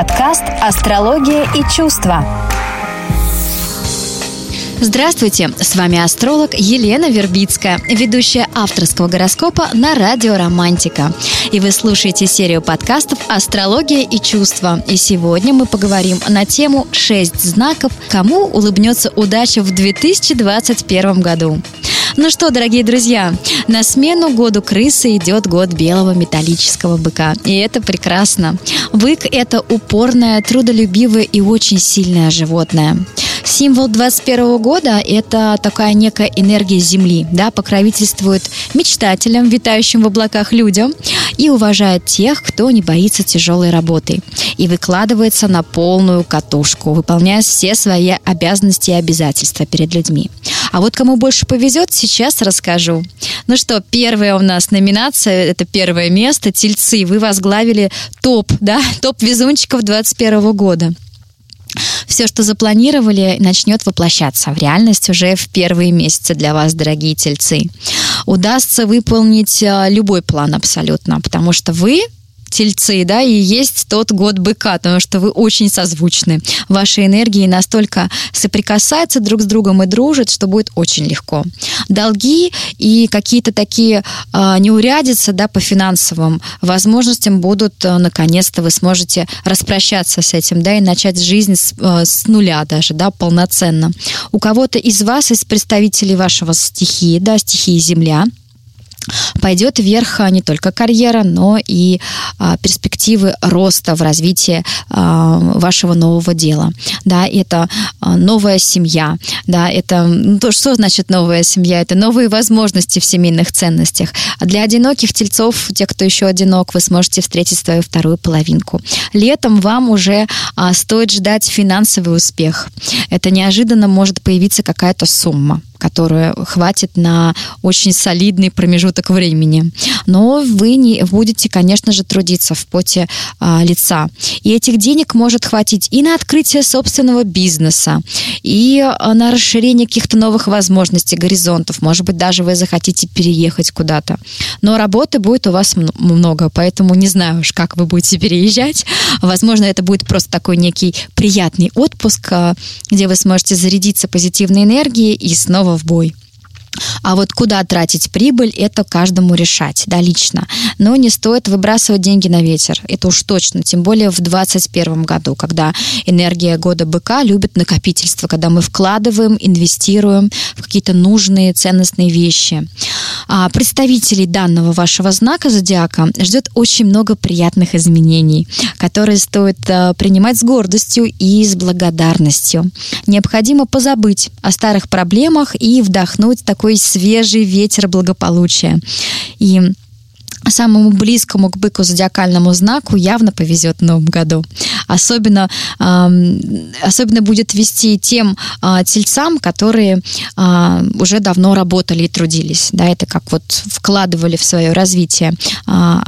Подкаст «Астрология и чувства». Здравствуйте, с вами астролог Елена Вербицкая, ведущая авторского гороскопа на радио «Романтика». И вы слушаете серию подкастов «Астрология и чувства». И сегодня мы поговорим на тему «6 знаков, кому улыбнется удача в 2021 году». Ну что, дорогие друзья, на смену году крысы идет год белого металлического быка. И это прекрасно. Бык – это упорное, трудолюбивое и очень сильное животное. Символ 21 года – это такая некая энергия Земли, да, покровительствует мечтателям, витающим в облаках людям, и уважает тех, кто не боится тяжелой работы и выкладывается на полную катушку, выполняя все свои обязанности и обязательства перед людьми. А вот кому больше повезет, сейчас расскажу. Ну что, первая у нас номинация, это первое место, тельцы. Вы возглавили топ, да, топ везунчиков 21 года все, что запланировали, начнет воплощаться в реальность уже в первые месяцы для вас, дорогие тельцы. Удастся выполнить а, любой план абсолютно, потому что вы тельцы, да, и есть тот год быка, потому что вы очень созвучны. Ваши энергии настолько соприкасаются друг с другом и дружат, что будет очень легко. Долги и какие-то такие э, неурядицы, да, по финансовым возможностям будут, э, наконец-то вы сможете распрощаться с этим, да, и начать жизнь с, э, с нуля даже, да, полноценно. У кого-то из вас, из представителей вашего стихии, да, стихии Земля, пойдет вверх а, не только карьера, но и а, перспективы роста в развитии а, вашего нового дела. Да, это а, новая семья, да, это ну, то, что значит новая семья? Это новые возможности в семейных ценностях. Для одиноких тельцов, тех, кто еще одинок, вы сможете встретить свою вторую половинку. Летом вам уже а, стоит ждать финансовый успех. Это неожиданно может появиться какая-то сумма которая хватит на очень солидный промежуток времени. Но вы не будете, конечно же, трудиться в поте а, лица. И этих денег может хватить и на открытие собственного бизнеса, и а, на расширение каких-то новых возможностей, горизонтов. Может быть, даже вы захотите переехать куда-то. Но работы будет у вас много, поэтому не знаю уж, как вы будете переезжать. Возможно, это будет просто такой некий приятный отпуск, а, где вы сможете зарядиться позитивной энергией и снова снова в бой. А вот куда тратить прибыль, это каждому решать, да, лично. Но не стоит выбрасывать деньги на ветер, это уж точно, тем более в 2021 году, когда энергия года быка любит накопительство, когда мы вкладываем, инвестируем в какие-то нужные, ценностные вещи. А представителей данного вашего знака зодиака ждет очень много приятных изменений, которые стоит э, принимать с гордостью и с благодарностью. Необходимо позабыть о старых проблемах и вдохнуть такой свежий ветер благополучия. И самому близкому к быку зодиакальному знаку явно повезет в новом году. Особенно, э, особенно будет вести тем э, тельцам, которые э, уже давно работали и трудились. Да, это как вот вкладывали в свое развитие. Э,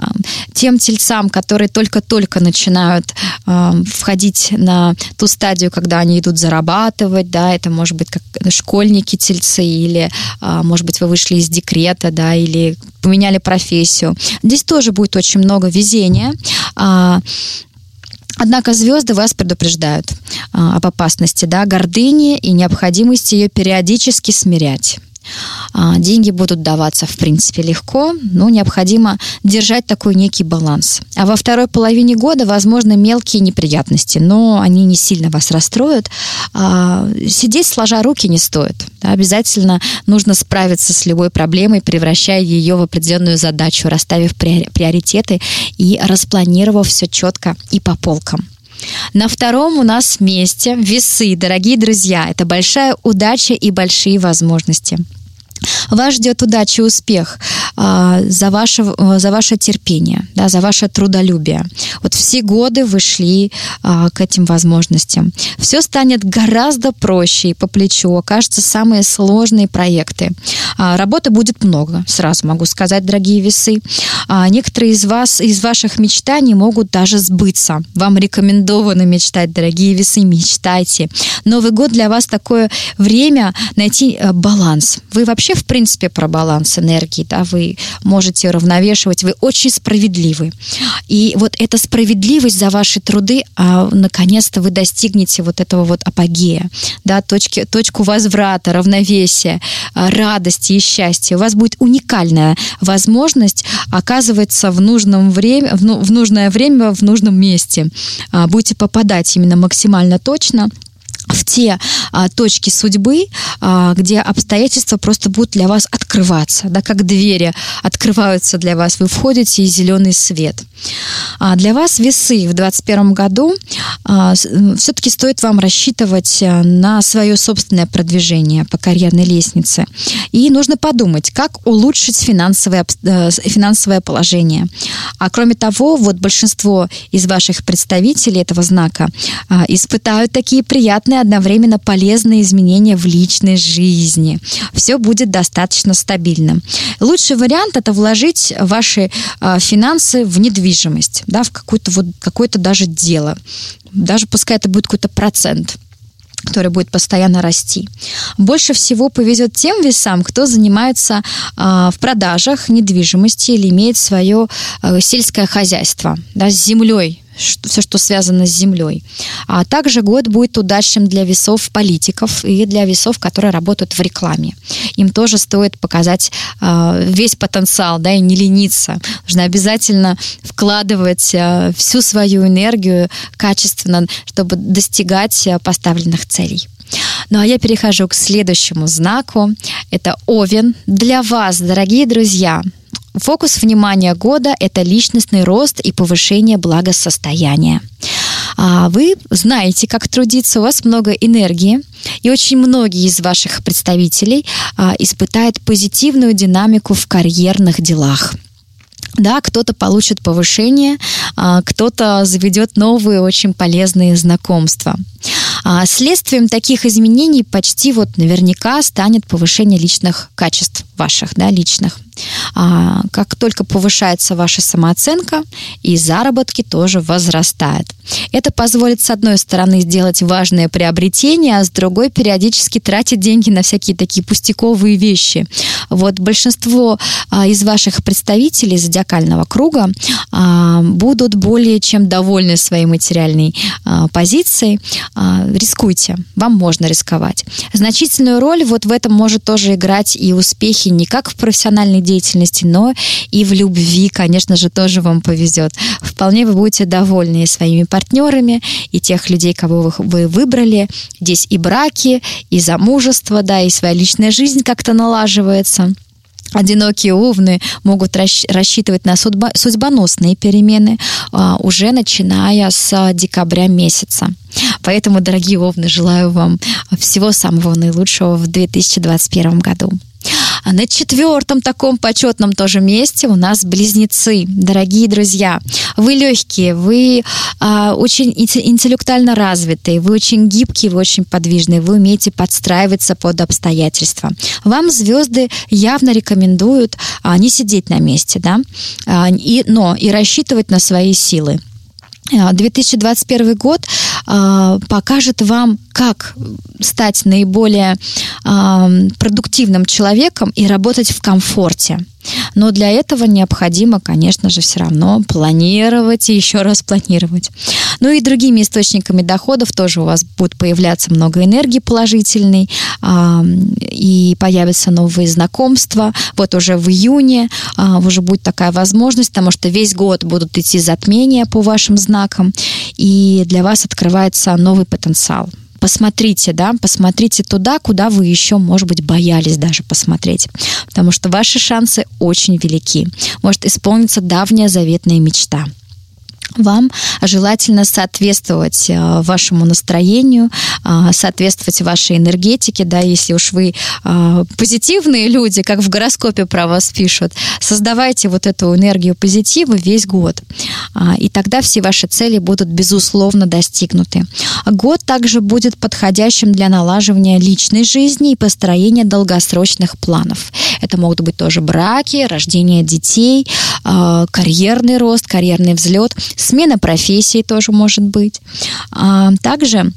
тем тельцам, которые только-только начинают э, входить на ту стадию, когда они идут зарабатывать, да, это может быть как школьники тельцы или, э, может быть, вы вышли из декрета, да, или поменяли профессию. Здесь тоже будет очень много везения. А, однако звезды вас предупреждают а, об опасности, да, гордыни и необходимости ее периодически смирять. А, деньги будут даваться, в принципе, легко, но необходимо держать такой некий баланс. А во второй половине года, возможно, мелкие неприятности, но они не сильно вас расстроят. А, сидеть сложа руки не стоит. Обязательно нужно справиться с любой проблемой, превращая ее в определенную задачу, расставив приоритеты и распланировав все четко и по полкам. На втором у нас месте весы, дорогие друзья. Это большая удача и большие возможности. Вас ждет удача и успех а, за, ваше, за ваше терпение, да, за ваше трудолюбие. Вот все годы вы шли а, к этим возможностям. Все станет гораздо проще и по плечу окажутся самые сложные проекты. А, работы будет много, сразу могу сказать, дорогие весы. А, некоторые из вас, из ваших мечтаний могут даже сбыться. Вам рекомендовано мечтать, дорогие весы, мечтайте. Новый год для вас такое время найти э, баланс. Вы вообще вообще, в принципе, про баланс энергии, да, вы можете равновешивать, вы очень справедливы. И вот эта справедливость за ваши труды, а, наконец-то вы достигнете вот этого вот апогея, да, точки, точку возврата, равновесия, а, радости и счастья. У вас будет уникальная возможность оказываться в нужном время, в, ну, нужное время, в нужном месте. А, будете попадать именно максимально точно – в те а, точки судьбы, а, где обстоятельства просто будут для вас открываться, да, как двери открываются для вас, вы входите и зеленый свет. А для вас весы в 2021 году а, все-таки стоит вам рассчитывать а, на свое собственное продвижение по карьерной лестнице. И нужно подумать, как улучшить финансовое, э, финансовое положение. А кроме того, вот большинство из ваших представителей этого знака а, испытают такие приятные одновременно полезные изменения в личной жизни. Все будет достаточно стабильным. Лучший вариант это вложить ваши э, финансы в недвижимость, да, в какое-то вот какое-то даже дело. Даже пускай это будет какой-то процент который будет постоянно расти. Больше всего повезет тем весам, кто занимается э, в продажах недвижимости или имеет свое э, сельское хозяйство, да, с землей, все, что связано с землей. А также год будет удачным для весов политиков и для весов, которые работают в рекламе. Им тоже стоит показать э, весь потенциал, да, и не лениться. Нужно обязательно вкладывать э, всю свою энергию качественно, чтобы достигать э, поставленных целей. Ну а я перехожу к следующему знаку. Это Овен. Для вас, дорогие друзья, Фокус внимания года – это личностный рост и повышение благосостояния. А вы знаете, как трудиться, у вас много энергии, и очень многие из ваших представителей а, испытают позитивную динамику в карьерных делах. Да, кто-то получит повышение, а, кто-то заведет новые очень полезные знакомства. А следствием таких изменений почти вот наверняка станет повышение личных качеств ваших, да, личных. А, как только повышается ваша самооценка, и заработки тоже возрастают. Это позволит, с одной стороны, сделать важное приобретение, а с другой периодически тратить деньги на всякие такие пустяковые вещи. Вот большинство а, из ваших представителей зодиакального круга будут более чем довольны своей материальной позицией. Рискуйте, вам можно рисковать. Значительную роль вот в этом может тоже играть и успехи не как в профессиональной деятельности, но и в любви, конечно же, тоже вам повезет. Вполне вы будете довольны и своими партнерами, и тех людей, кого вы, вы выбрали. Здесь и браки, и замужество, да, и своя личная жизнь как-то налаживается одинокие овны могут рассчитывать на судьбоносные перемены а, уже начиная с декабря месяца. Поэтому, дорогие овны, желаю вам всего самого наилучшего в 2021 году. А на четвертом таком почетном тоже месте у нас близнецы. Дорогие друзья, вы легкие, вы а, очень интеллектуально развитые, вы очень гибкие, вы очень подвижные, вы умеете подстраиваться под обстоятельства. Вам звезды явно рекомендуют а, не сидеть на месте, да, а, и, но и рассчитывать на свои силы. 2021 а, год а, покажет вам, как стать наиболее а, продуктивным человеком и работать в комфорте. Но для этого необходимо, конечно же, все равно планировать и еще раз планировать. Ну и другими источниками доходов тоже у вас будет появляться много энергии положительной, и появятся новые знакомства. Вот уже в июне а, уже будет такая возможность, потому что весь год будут идти затмения по вашим знакам, и для вас открывается новый потенциал посмотрите, да, посмотрите туда, куда вы еще, может быть, боялись даже посмотреть. Потому что ваши шансы очень велики. Может исполниться давняя заветная мечта вам желательно соответствовать э, вашему настроению, э, соответствовать вашей энергетике, да, если уж вы э, позитивные люди, как в гороскопе про вас пишут, создавайте вот эту энергию позитива весь год, и тогда все ваши цели будут безусловно достигнуты. Год также будет подходящим для налаживания личной жизни и построения долгосрочных планов. Это могут быть тоже браки, рождение детей, карьерный рост, карьерный взлет, Смена профессии тоже может быть. А, также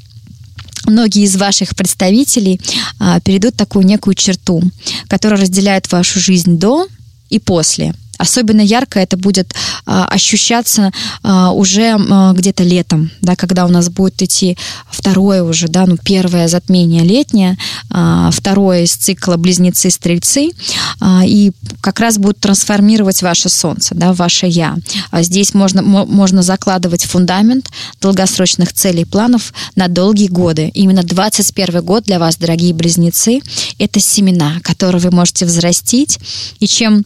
многие из ваших представителей а, перейдут такую некую черту, которая разделяет вашу жизнь до и после – Особенно ярко это будет а, ощущаться а, уже где-то летом, да, когда у нас будет идти второе уже, да, ну, первое затмение летнее, а, второе из цикла близнецы-стрельцы, и как раз будет трансформировать ваше солнце, да, ваше я. Здесь можно, можно закладывать фундамент долгосрочных целей, планов на долгие годы. Именно 21 год для вас, дорогие близнецы, это семена, которые вы можете взрастить, и чем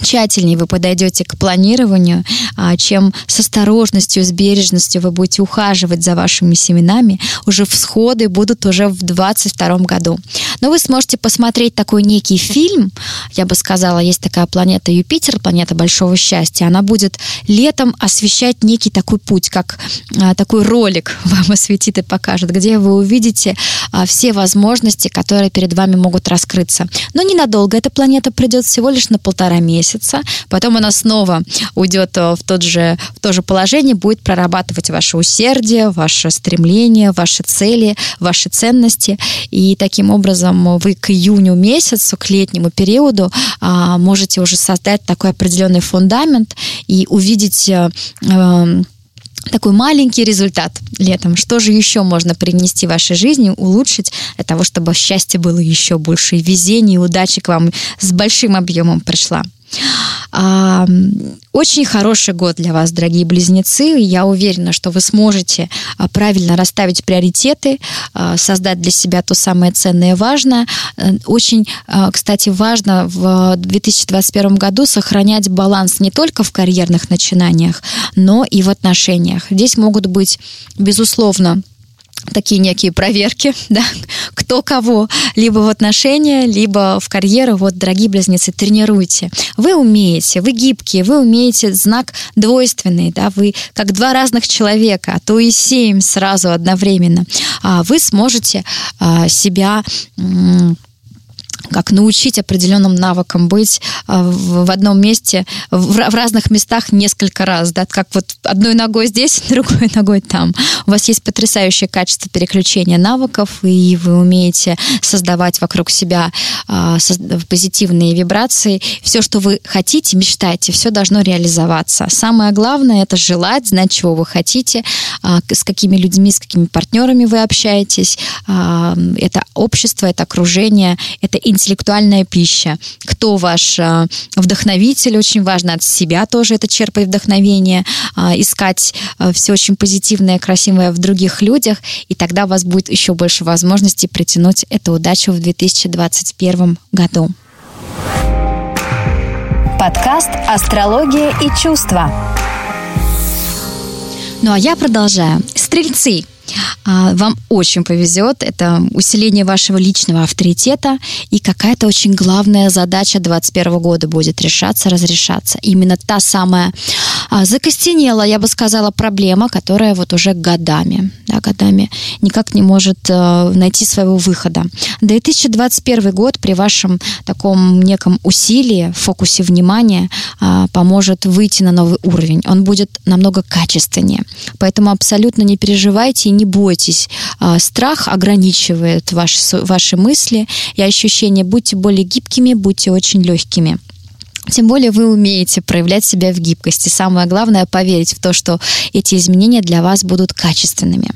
тщательнее вы подойдете к планированию, а, чем с осторожностью, с бережностью вы будете ухаживать за вашими семенами, уже всходы будут уже в 2022 году. Но вы сможете посмотреть такой некий фильм, я бы сказала, есть такая планета Юпитер, планета большого счастья, она будет летом освещать некий такой путь, как а, такой ролик вам осветит и покажет, где вы увидите а, все возможности, которые перед вами могут раскрыться. Но ненадолго эта планета придет всего лишь на полтора месяца месяца, потом она снова уйдет э, в, тот же, в то же положение, будет прорабатывать ваше усердие, ваше стремление, ваши цели, ваши ценности. И таким образом вы к июню месяцу, к летнему периоду а, можете уже создать такой определенный фундамент и увидеть э, эм, такой маленький результат летом. Что же еще можно принести в вашей жизни, улучшить для того, чтобы счастье было еще больше, и везение, и удача к вам с большим объемом пришла. А, очень хороший год для вас, дорогие близнецы. Я уверена, что вы сможете а, правильно расставить приоритеты, а, создать для себя то самое ценное и важное. Э, очень, кстати, важно в 2021 году сохранять баланс не только в карьерных начинаниях, но и в отношениях. Здесь могут быть, безусловно, такие некие проверки, да, кто кого, либо в отношения, либо в карьеру. Вот, дорогие близнецы, тренируйте. Вы умеете, вы гибкие, вы умеете знак двойственный, да, вы как два разных человека, а то и семь сразу одновременно. А вы сможете а, себя как научить определенным навыкам быть а, в одном месте, в разных местах несколько раз, да, как вот одной ногой здесь, другой ногой там. У вас есть потрясающее качество переключения навыков, и вы умеете создавать вокруг себя а, позитивные вибрации. Все, что вы хотите, мечтаете, все должно реализоваться. Самое главное это желать, знать, чего вы хотите, а, с какими людьми, с какими партнерами вы общаетесь. Это общество, это окружение, это интеллектуальная пища. Кто ваш э, вдохновитель, очень важно от себя тоже это черпать вдохновение, э, искать э, все очень позитивное, красивое в других людях, и тогда у вас будет еще больше возможностей притянуть эту удачу в 2021 году. Подкаст «Астрология и чувства». Ну а я продолжаю. Стрельцы – вам очень повезет. Это усиление вашего личного авторитета и какая-то очень главная задача 2021 года будет решаться, разрешаться. Именно та самая а, закостенела, я бы сказала, проблема, которая вот уже годами, да, годами никак не может э, найти своего выхода. 2021 год при вашем таком неком усилии, фокусе внимания э, поможет выйти на новый уровень. Он будет намного качественнее. Поэтому абсолютно не переживайте и не бойтесь. Э, страх ограничивает ваши, ваши мысли и ощущения. Будьте более гибкими, будьте очень легкими. Тем более вы умеете проявлять себя в гибкости. Самое главное поверить в то, что эти изменения для вас будут качественными.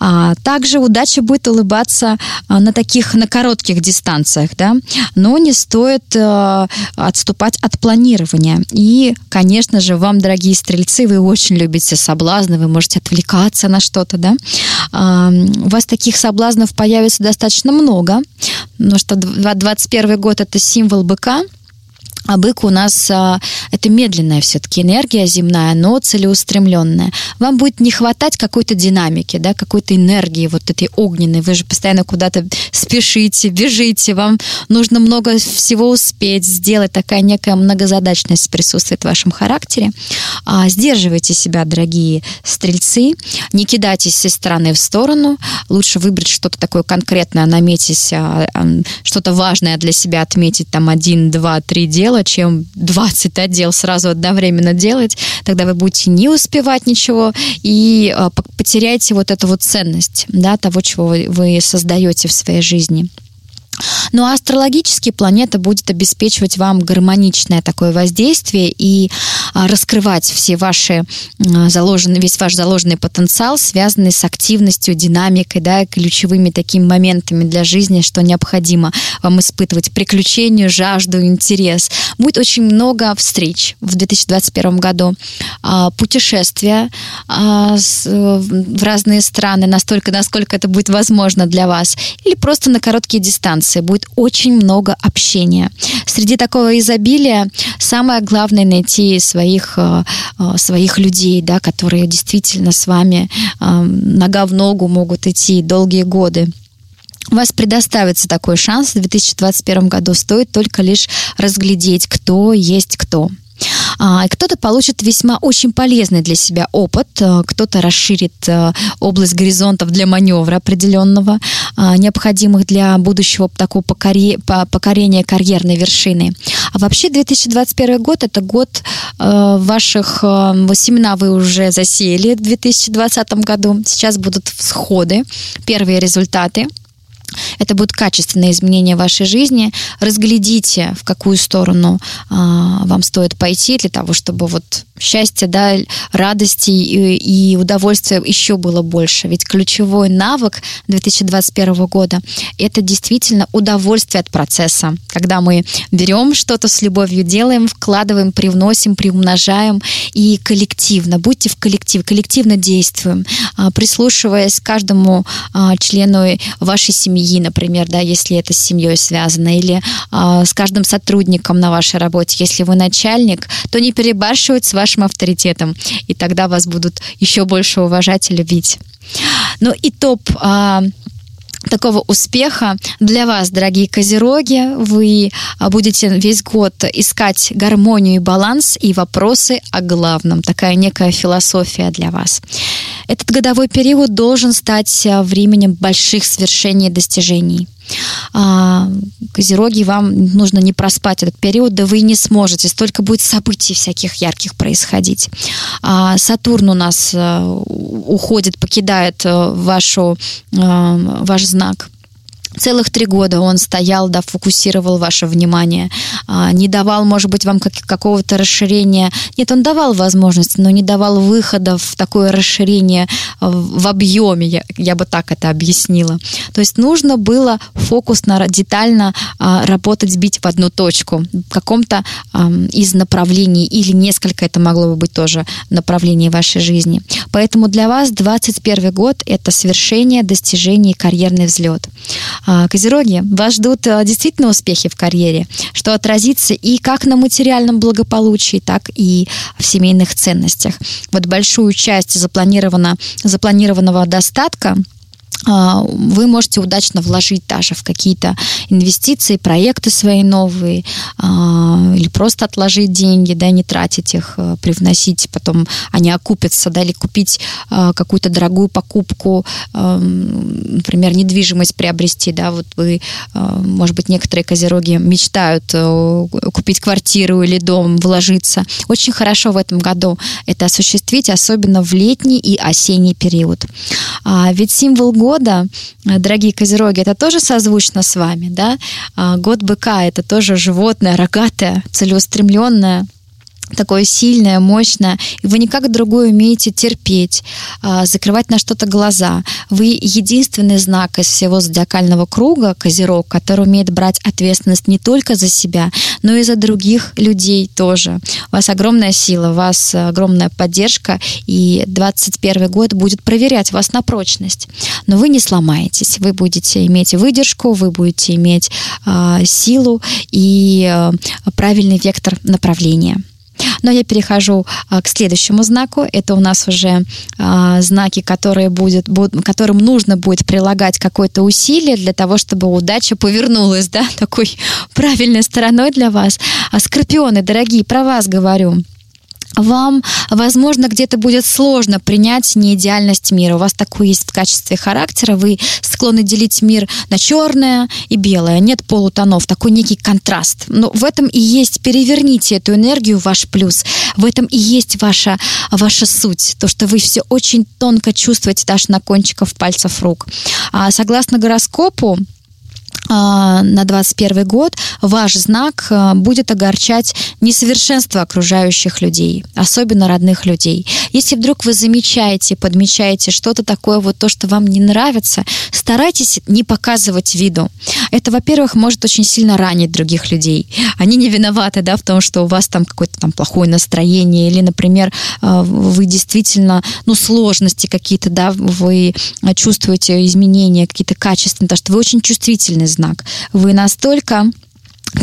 А, также удача будет улыбаться а, на таких, на коротких дистанциях, да, но не стоит а, отступать от планирования. И, конечно же, вам, дорогие стрельцы, вы очень любите соблазны, вы можете отвлекаться на что-то, да. А, у вас таких соблазнов появится достаточно много, потому что 21 год это символ быка, а бык у нас а, это медленная все-таки энергия земная, но целеустремленная. Вам будет не хватать какой-то динамики, да, какой-то энергии вот этой огненной. Вы же постоянно куда-то спешите, бежите, вам нужно много всего успеть сделать. Такая некая многозадачность присутствует в вашем характере. А, сдерживайте себя, дорогие стрельцы. Не кидайтесь из стороны в сторону. Лучше выбрать что-то такое конкретное, наметить а, а, что-то важное для себя, отметить там один, два, три дела дела, чем 20 отдел сразу одновременно делать. Тогда вы будете не успевать ничего и а, потеряете вот эту вот ценность да, того, чего вы создаете в своей жизни. Ну а астрологически планета будет обеспечивать вам гармоничное такое воздействие и а, раскрывать все ваши заложенные, весь ваш заложенный потенциал, связанный с активностью, динамикой, да, ключевыми такими моментами для жизни, что необходимо вам испытывать приключения, жажду, интерес. Будет очень много встреч в 2021 году, а, путешествия в разные страны, настолько, насколько это будет возможно для вас, или просто на короткие дистанции. Будет очень много общения. Среди такого изобилия самое главное найти своих, э, э, своих людей, да, которые действительно с вами э, нога в ногу могут идти долгие годы у вас предоставится такой шанс в 2021 году. Стоит только лишь разглядеть, кто есть кто. А, кто-то получит весьма очень полезный для себя опыт, э, кто-то расширит э, область горизонтов для маневра определенного, а, необходимых для будущего такого покорения карьерной вершины. А вообще 2021 год это год э, ваших семена вы уже засеяли в 2020 году. Сейчас будут всходы, первые результаты. Это будут качественные изменения в вашей жизни. Разглядите, в какую сторону а, вам стоит пойти для того, чтобы вот счастья, да, радости и, удовольствия еще было больше. Ведь ключевой навык 2021 года – это действительно удовольствие от процесса. Когда мы берем что-то с любовью, делаем, вкладываем, привносим, приумножаем и коллективно. Будьте в коллективе, коллективно действуем, а, прислушиваясь к каждому а, члену вашей семьи, например, да, если это с семьей связано, или а, с каждым сотрудником на вашей работе. Если вы начальник, то не перебарщивать с вашей вашим авторитетом, и тогда вас будут еще больше уважать и любить. Ну и топ а, такого успеха для вас, дорогие козероги. Вы а, будете весь год искать гармонию и баланс и вопросы о главном. Такая некая философия для вас. Этот годовой период должен стать а, временем больших свершений и достижений Козероги, вам нужно не проспать этот период, да вы не сможете. Столько будет событий всяких ярких происходить. А, Сатурн у нас а, уходит, покидает а, вашу, а, ваш знак целых три года он стоял, да, фокусировал ваше внимание, а, не давал, может быть, вам как, какого-то расширения. Нет, он давал возможности, но не давал выхода в такое расширение а, в объеме, я, я бы так это объяснила. То есть нужно было фокусно, детально а, работать, сбить в одну точку в каком-то из направлений или несколько это могло бы быть тоже направлений вашей жизни. Поэтому для вас 21 год это свершение, достижение, карьерный взлет. А, Козероги, вас ждут а, действительно успехи в карьере, что отразится и как на материальном благополучии, так и в семейных ценностях. Вот большую часть запланировано, запланированного достатка – вы можете удачно вложить даже в какие-то инвестиции, проекты свои новые, а, или просто отложить деньги, да, не тратить их, а, привносить, потом они окупятся, да, или купить какую-то дорогую покупку, например, недвижимость приобрести, да, вот вы, может быть, некоторые козероги мечтают купить квартиру или дом, вложиться. Очень хорошо в этом году это осуществить, особенно в летний и осенний период. Ведь символ года года, э, дорогие козероги, это тоже созвучно с вами, да? А, год быка – это тоже животное, рогатое, целеустремленное, такое сильное, мощное, и вы никак другое умеете терпеть, а, закрывать на что-то глаза. Вы единственный знак из всего зодиакального круга, Козерог, который умеет брать ответственность не только за себя, но и за других людей тоже. У вас огромная сила, у вас огромная поддержка, и 21 год будет проверять вас на прочность. Но вы не сломаетесь, вы будете иметь выдержку, вы будете иметь э, силу и э, правильный вектор направления. Но я перехожу а, к следующему знаку. Это у нас уже а, знаки, которые будет, будут, которым нужно будет прилагать какое-то усилие для того, чтобы удача повернулась, да, такой правильной стороной для вас. А скорпионы, дорогие, про вас говорю. Вам, возможно, где-то будет сложно принять неидеальность мира. У вас такое есть в качестве характера. Вы склонны делить мир на черное и белое. Нет полутонов. Такой некий контраст. Но в этом и есть, переверните эту энергию ваш плюс. В этом и есть ваша, ваша суть. То, что вы все очень тонко чувствуете даже на кончиках пальцев рук. А согласно гороскопу, на 21 год ваш знак а, будет огорчать несовершенство окружающих людей, особенно родных людей. Если вдруг вы замечаете, подмечаете что-то такое, вот то, что вам не нравится, старайтесь не показывать виду. Это, во-первых, может очень сильно ранить других людей. Они не виноваты, да, в том, что у вас там какое-то там плохое настроение или, например, а, вы действительно, ну, сложности какие-то, да, вы чувствуете изменения какие-то качественные, потому что вы очень чувствительны знак. Вы настолько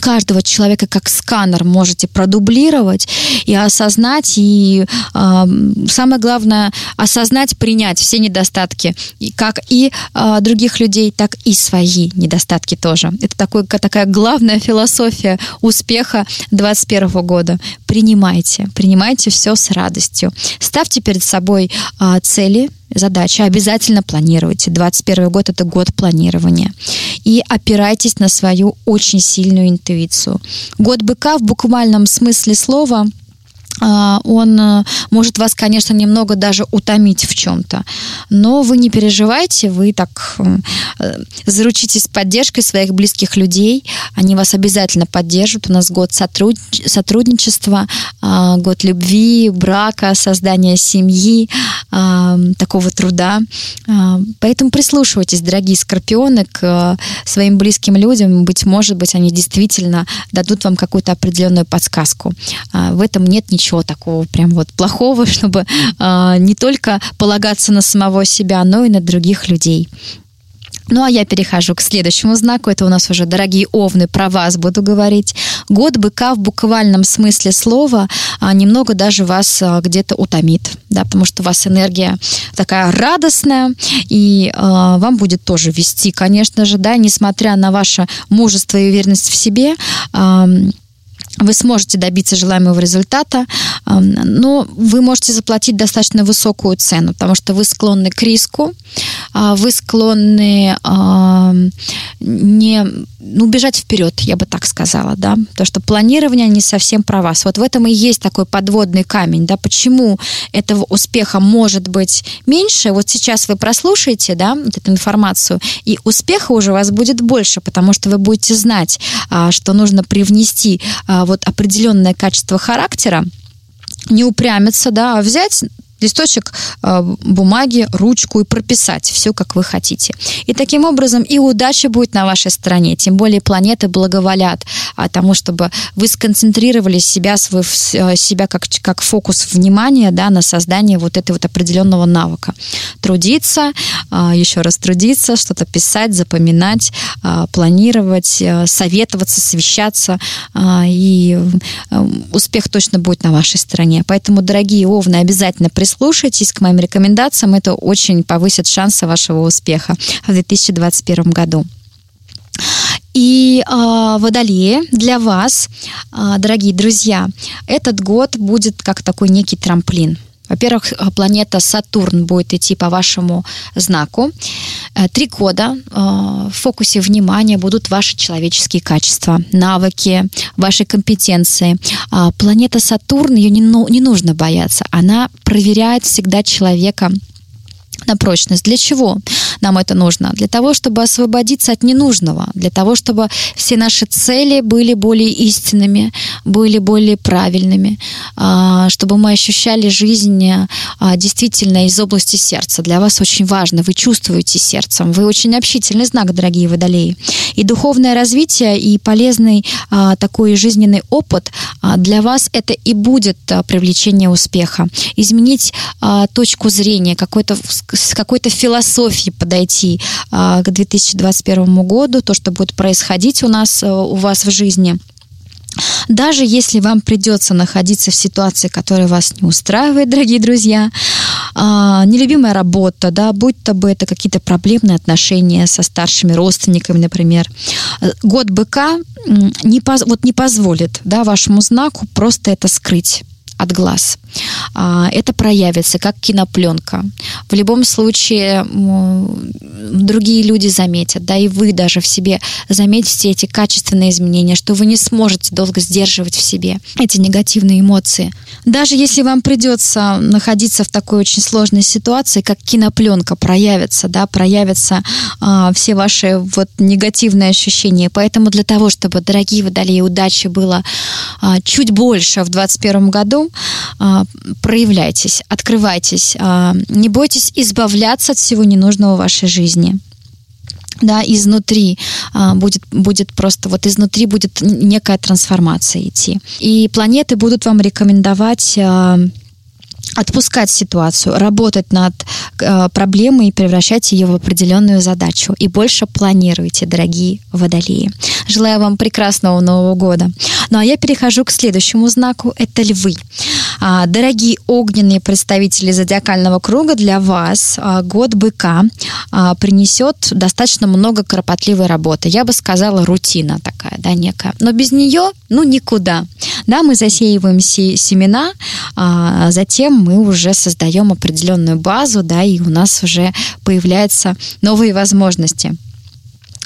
каждого человека как сканер можете продублировать и осознать, и э, самое главное, осознать, принять все недостатки, как и э, других людей, так и свои недостатки тоже. Это такой, такая главная философия успеха 2021 года. Принимайте, принимайте все с радостью. Ставьте перед собой э, цели, задача. Обязательно планируйте. 21 год – это год планирования. И опирайтесь на свою очень сильную интуицию. Год быка в буквальном смысле слова – он э, может вас, конечно, немного даже утомить в чем-то, но вы не переживайте, вы так э, заручитесь поддержкой своих близких людей, они вас обязательно поддержат. У нас год сотруд... сотрудничества, а, год любви, брака, создания семьи, а, такого труда. Поэтому прислушивайтесь, дорогие скорпионы, к э, своим близким людям. Быть может быть, они действительно дадут вам какую-то определенную подсказку. В этом нет ничего ничего такого прям вот плохого, чтобы э, не только полагаться на самого себя, но и на других людей. Ну, а я перехожу к следующему знаку. Это у нас уже, дорогие овны, про вас буду говорить. Год быка в буквальном смысле слова а, немного даже вас а, где-то утомит, да, потому что у вас энергия такая радостная, и а, вам будет тоже вести, конечно же, да, несмотря на ваше мужество и уверенность в себе, а, вы сможете добиться желаемого результата, но вы можете заплатить достаточно высокую цену, потому что вы склонны к риску, вы склонны не ну, бежать вперед, я бы так сказала, да, то, что планирование не совсем про вас. Вот в этом и есть такой подводный камень, да, почему этого успеха может быть меньше. Вот сейчас вы прослушаете, да, вот эту информацию, и успеха уже у вас будет больше, потому что вы будете знать, а, что нужно привнести а, вот определенное качество характера, не упрямиться, да, а взять листочек э, бумаги, ручку и прописать все, как вы хотите. И таким образом и удача будет на вашей стороне, тем более планеты благоволят а, тому, чтобы вы сконцентрировали себя, свой, э, себя как, как фокус внимания да, на создание вот этого вот определенного навыка. Трудиться, еще раз трудиться, что-то писать, запоминать, планировать, советоваться, совещаться, и успех точно будет на вашей стороне. Поэтому, дорогие овны, обязательно присутствуйте прислушайтесь к моим рекомендациям, это очень повысит шансы вашего успеха в 2021 году. И э, Водолеи, для вас, э, дорогие друзья, этот год будет как такой некий трамплин. Во-первых, планета Сатурн будет идти по вашему знаку. Э, три года э, в фокусе внимания будут ваши человеческие качества, навыки, ваши компетенции. А планета Сатурн, ее не, не нужно бояться. Она проверяет всегда человека на прочность. Для чего нам это нужно? Для того, чтобы освободиться от ненужного, для того, чтобы все наши цели были более истинными, были более правильными, а, чтобы мы ощущали жизнь а, действительно из области сердца. Для вас очень важно, вы чувствуете сердцем, вы очень общительный знак, дорогие водолеи. И духовное развитие, и полезный а, такой жизненный опыт для вас это и будет привлечение успеха. Изменить точку зрения, какой-то с какой-то философией подойти а, к 2021 году, то, что будет происходить у нас, э, у вас в жизни. Даже если вам придется находиться в ситуации, которая вас не устраивает, дорогие друзья, а, нелюбимая работа, да, будь то бы это какие-то проблемные отношения со старшими родственниками, например, э, год быка не, вот не позволит да, вашему знаку просто это скрыть от глаз. А, это проявится как кинопленка. В любом случае другие люди заметят, да, и вы даже в себе заметите эти качественные изменения, что вы не сможете долго сдерживать в себе эти негативные эмоции. Даже если вам придется находиться в такой очень сложной ситуации, как кинопленка проявится, да, проявятся э, все ваши вот негативные ощущения. Поэтому для того, чтобы, дорогие водолеи, удачи было э, чуть больше в 2021 году, э, проявляйтесь, открывайтесь, э, не бойтесь избавляться от всего ненужного в вашей жизни да, изнутри а, будет, будет просто, вот изнутри будет некая трансформация идти. И планеты будут вам рекомендовать а, отпускать ситуацию, работать над э, проблемой и превращать ее в определенную задачу. И больше планируйте, дорогие водолеи. Желаю вам прекрасного Нового года. Ну а я перехожу к следующему знаку. Это львы. А, дорогие огненные представители зодиакального круга, для вас а, год быка а, принесет достаточно много кропотливой работы. Я бы сказала, рутина такая, да, некая. Но без нее, ну, никуда. Да, мы засеиваем семена, затем мы уже создаем определенную базу, да, и у нас уже появляются новые возможности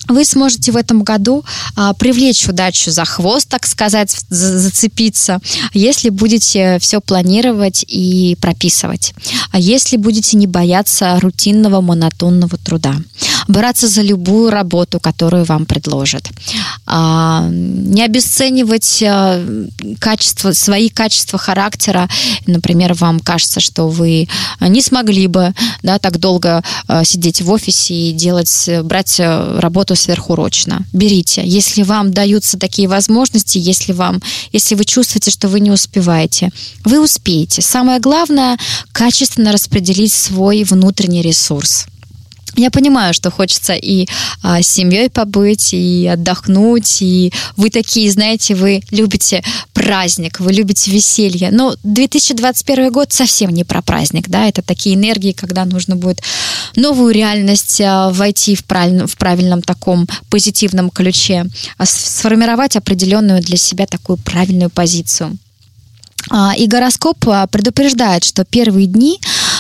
вы сможете в этом году а, привлечь удачу за хвост, так сказать, за, зацепиться, если будете все планировать и прописывать. А если будете не бояться рутинного, монотонного труда. Браться за любую работу, которую вам предложат. А, не обесценивать а, качество, свои качества характера. Например, вам кажется, что вы не смогли бы да, так долго а, сидеть в офисе и делать, брать работу сверхурочно. Берите. Если вам даются такие возможности, если вам, если вы чувствуете, что вы не успеваете, вы успеете. Самое главное – качественно распределить свой внутренний ресурс. Я понимаю, что хочется и а, с семьей побыть, и отдохнуть, и вы такие, знаете, вы любите праздник, вы любите веселье. Но 2021 год совсем не про праздник, да, это такие энергии, когда нужно будет новую реальность а, войти в, правиль, в правильном таком позитивном ключе, а, сформировать определенную для себя такую правильную позицию. А, и гороскоп а, предупреждает, что первые дни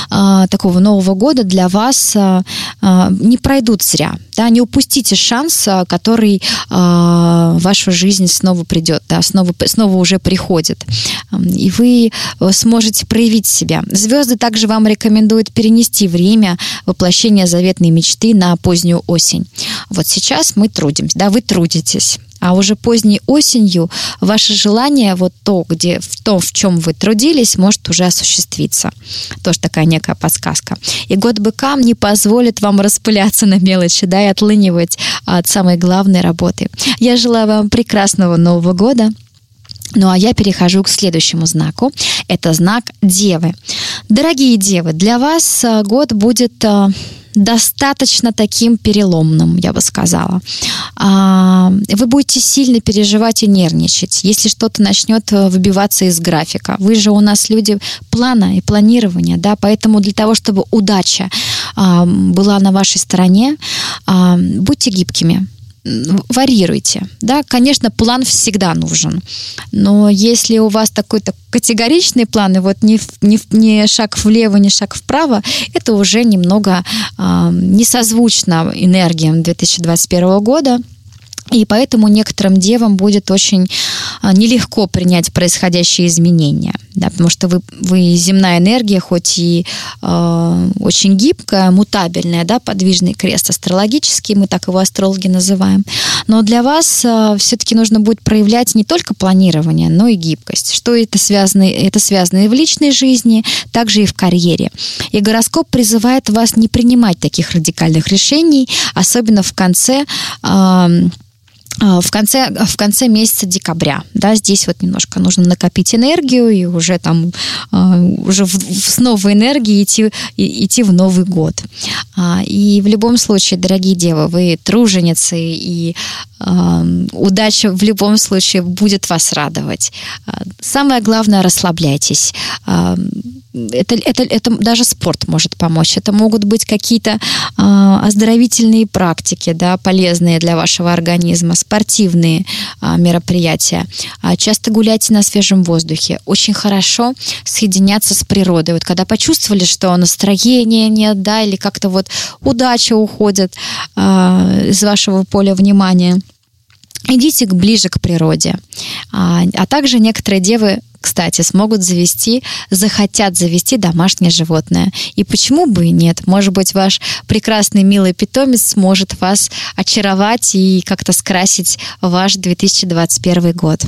а, такого Нового года для вас не пройдут зря. Да, не упустите шанс, который в вашу жизнь снова придет, да, снова, снова уже приходит. И вы сможете проявить себя. Звезды также вам рекомендуют перенести время воплощения заветной мечты на позднюю осень. Вот сейчас мы трудимся, да, вы трудитесь а уже поздней осенью ваше желание, вот то, где, в том, в чем вы трудились, может уже осуществиться. Тоже такая некая подсказка. И год быка не позволит вам распыляться на мелочи, да, и отлынивать от самой главной работы. Я желаю вам прекрасного Нового года. Ну а я перехожу к следующему знаку. Это знак Девы. Дорогие Девы, для вас э, год будет э, достаточно таким переломным, я бы сказала. А, вы будете сильно переживать и нервничать, если что-то начнет э, выбиваться из графика. Вы же у нас люди плана и планирования, да, поэтому для того, чтобы удача была на вашей стороне, будьте гибкими варьируйте. Да, конечно, план всегда нужен. Но если у вас такой-то категоричный план, и вот ни, ни, ни шаг влево, ни шаг вправо, это уже немного э, не созвучно энергиям 2021 года. И поэтому некоторым девам будет очень нелегко принять происходящие изменения, да, потому что вы, вы земная энергия, хоть и э, очень гибкая, мутабельная, да, подвижный крест астрологический, мы так его астрологи называем, но для вас э, все-таки нужно будет проявлять не только планирование, но и гибкость. Что это связано? Это связано и в личной жизни, также и в карьере. И гороскоп призывает вас не принимать таких радикальных решений, особенно в конце э, в конце, в конце месяца декабря. Да, здесь вот немножко нужно накопить энергию и уже там а, уже в, с новой энергией идти, идти в Новый год. А, и в любом случае, дорогие девы, вы труженицы, и удача в любом случае будет вас радовать. Самое главное, расслабляйтесь это, это, это даже спорт может помочь. Это могут быть какие-то э, оздоровительные практики, да, полезные для вашего организма, спортивные э, мероприятия. А часто гуляйте на свежем воздухе. Очень хорошо соединяться с природой. Вот когда почувствовали, что настроения нет, да, или как-то вот удача уходит э, из вашего поля внимания, идите ближе к природе. А, а также некоторые девы кстати, смогут завести, захотят завести домашнее животное. И почему бы и нет? Может быть, ваш прекрасный, милый питомец сможет вас очаровать и как-то скрасить ваш 2021 год.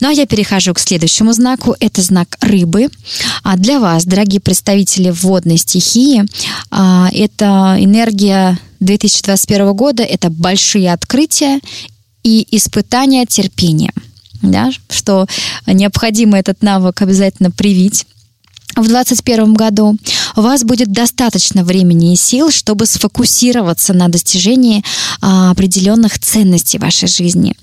Ну а я перехожу к следующему знаку. Это знак рыбы. А для вас, дорогие представители водной стихии, а, это энергия 2021 года, это большие открытия и испытания терпением да, что необходимо этот навык обязательно привить в 2021 году, у вас будет достаточно времени и сил, чтобы сфокусироваться на достижении а, определенных ценностей вашей жизни.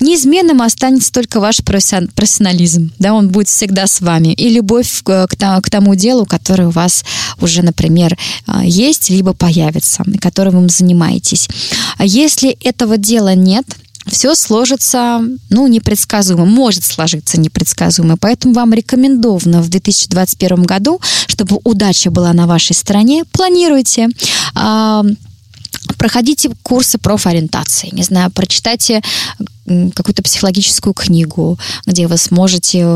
Неизменным останется только ваш профессионализм, да, он будет всегда с вами, и любовь к, к тому делу, которое у вас уже, например, а, есть, либо появится, которым вы занимаетесь. А если этого дела нет, все сложится, ну, непредсказуемо, может сложиться непредсказуемо. Поэтому вам рекомендовано в 2021 году, чтобы удача была на вашей стороне, планируйте а, проходите курсы профориентации, не знаю, прочитайте какую-то психологическую книгу, где вы сможете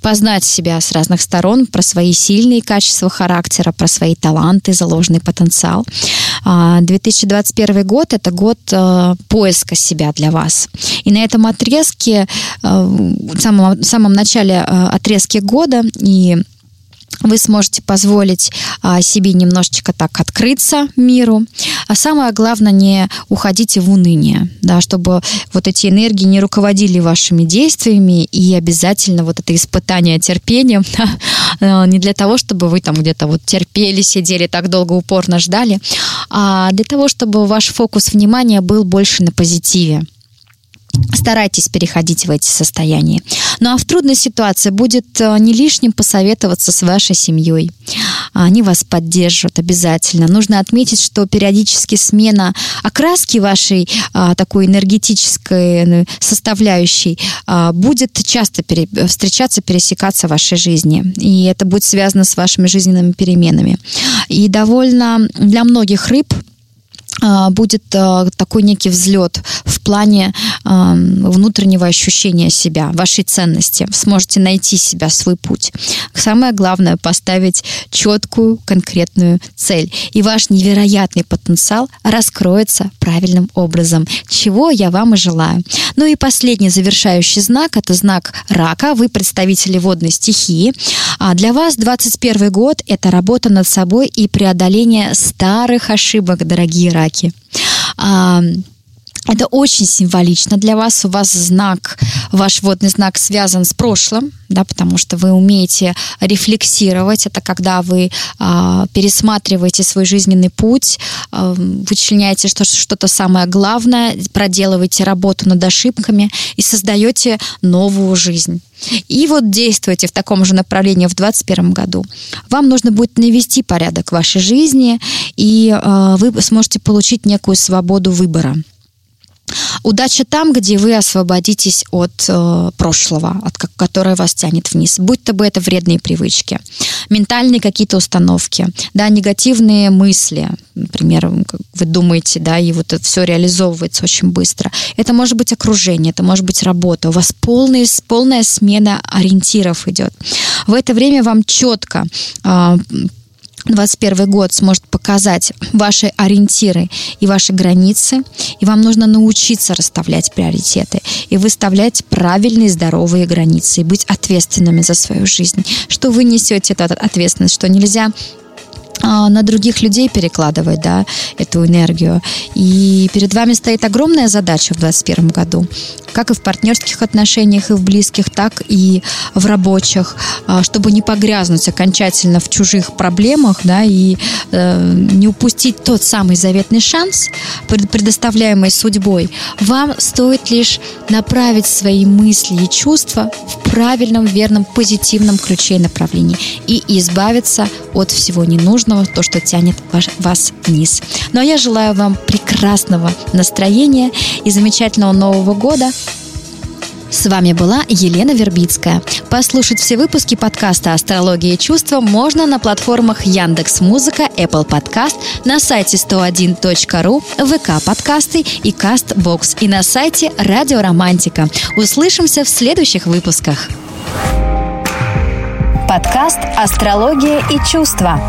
познать себя с разных сторон, про свои сильные качества характера, про свои таланты, заложенный потенциал. 2021 а, год – это год э, поиска себя для вас. И на этом отрезке, э, в самом, в самом начале э, отрезке года и вы сможете позволить а, себе немножечко так открыться миру. А самое главное, не уходите в уныние, да, чтобы вот эти энергии не руководили вашими действиями и обязательно вот это испытание терпением, да, не для того, чтобы вы там где-то вот терпели, сидели так долго упорно ждали, а для того, чтобы ваш фокус внимания был больше на позитиве. Старайтесь переходить в эти состояния. Ну а в трудной ситуации будет э, не лишним посоветоваться с вашей семьей. Они вас поддержат обязательно. Нужно отметить, что периодически смена окраски вашей а, такой энергетической э, составляющей а, будет часто пере, встречаться, пересекаться в вашей жизни. И это будет связано с вашими жизненными переменами. И довольно для многих рыб будет а, такой некий взлет в плане а, внутреннего ощущения себя, вашей ценности. Сможете найти себя, свой путь. Самое главное поставить четкую, конкретную цель. И ваш невероятный потенциал раскроется правильным образом, чего я вам и желаю. Ну и последний завершающий знак – это знак рака. Вы представители водной стихии. А для вас 21 год – это работа над собой и преодоление старых ошибок, дорогие раки знаки. Это очень символично для вас. У вас знак, ваш водный знак связан с прошлым, да, потому что вы умеете рефлексировать. Это когда вы а, пересматриваете свой жизненный путь, а, вычленяете что, что-то самое главное, проделываете работу над ошибками и создаете новую жизнь. И вот действуйте в таком же направлении в 2021 году. Вам нужно будет навести порядок в вашей жизни, и э, вы сможете получить некую свободу выбора. Удача там, где вы освободитесь от э, прошлого, от которое вас тянет вниз. Будь то бы это вредные привычки, ментальные какие-то установки, да, негативные мысли, например, вы думаете, да, и вот это все реализовывается очень быстро. Это может быть окружение, это может быть работа. У вас полный, полная смена ориентиров идет. В это время вам четко э, 2021 год сможет показать ваши ориентиры и ваши границы, и вам нужно научиться расставлять приоритеты и выставлять правильные здоровые границы и быть ответственными за свою жизнь. Что вы несете эту ответственность, что нельзя на других людей перекладывать, да, эту энергию. И перед вами стоит огромная задача в 2021 году, как и в партнерских отношениях, и в близких, так и в рабочих, а, чтобы не погрязнуть окончательно в чужих проблемах, да, и э, не упустить тот самый заветный шанс, предоставляемый судьбой, вам стоит лишь направить свои мысли и чувства в правильном, верном, позитивном ключе и направлении. И избавиться от всего ненужного, то, что тянет вас вниз. Ну а я желаю вам прекрасного настроения и замечательного Нового года. С вами была Елена Вербицкая. Послушать все выпуски подкаста «Астрология и чувства» можно на платформах Яндекс Музыка, Apple Podcast, на сайте 101.ru, ВК подкасты и Castbox и на сайте Радио Романтика. Услышимся в следующих выпусках. Подкаст «Астрология и чувства».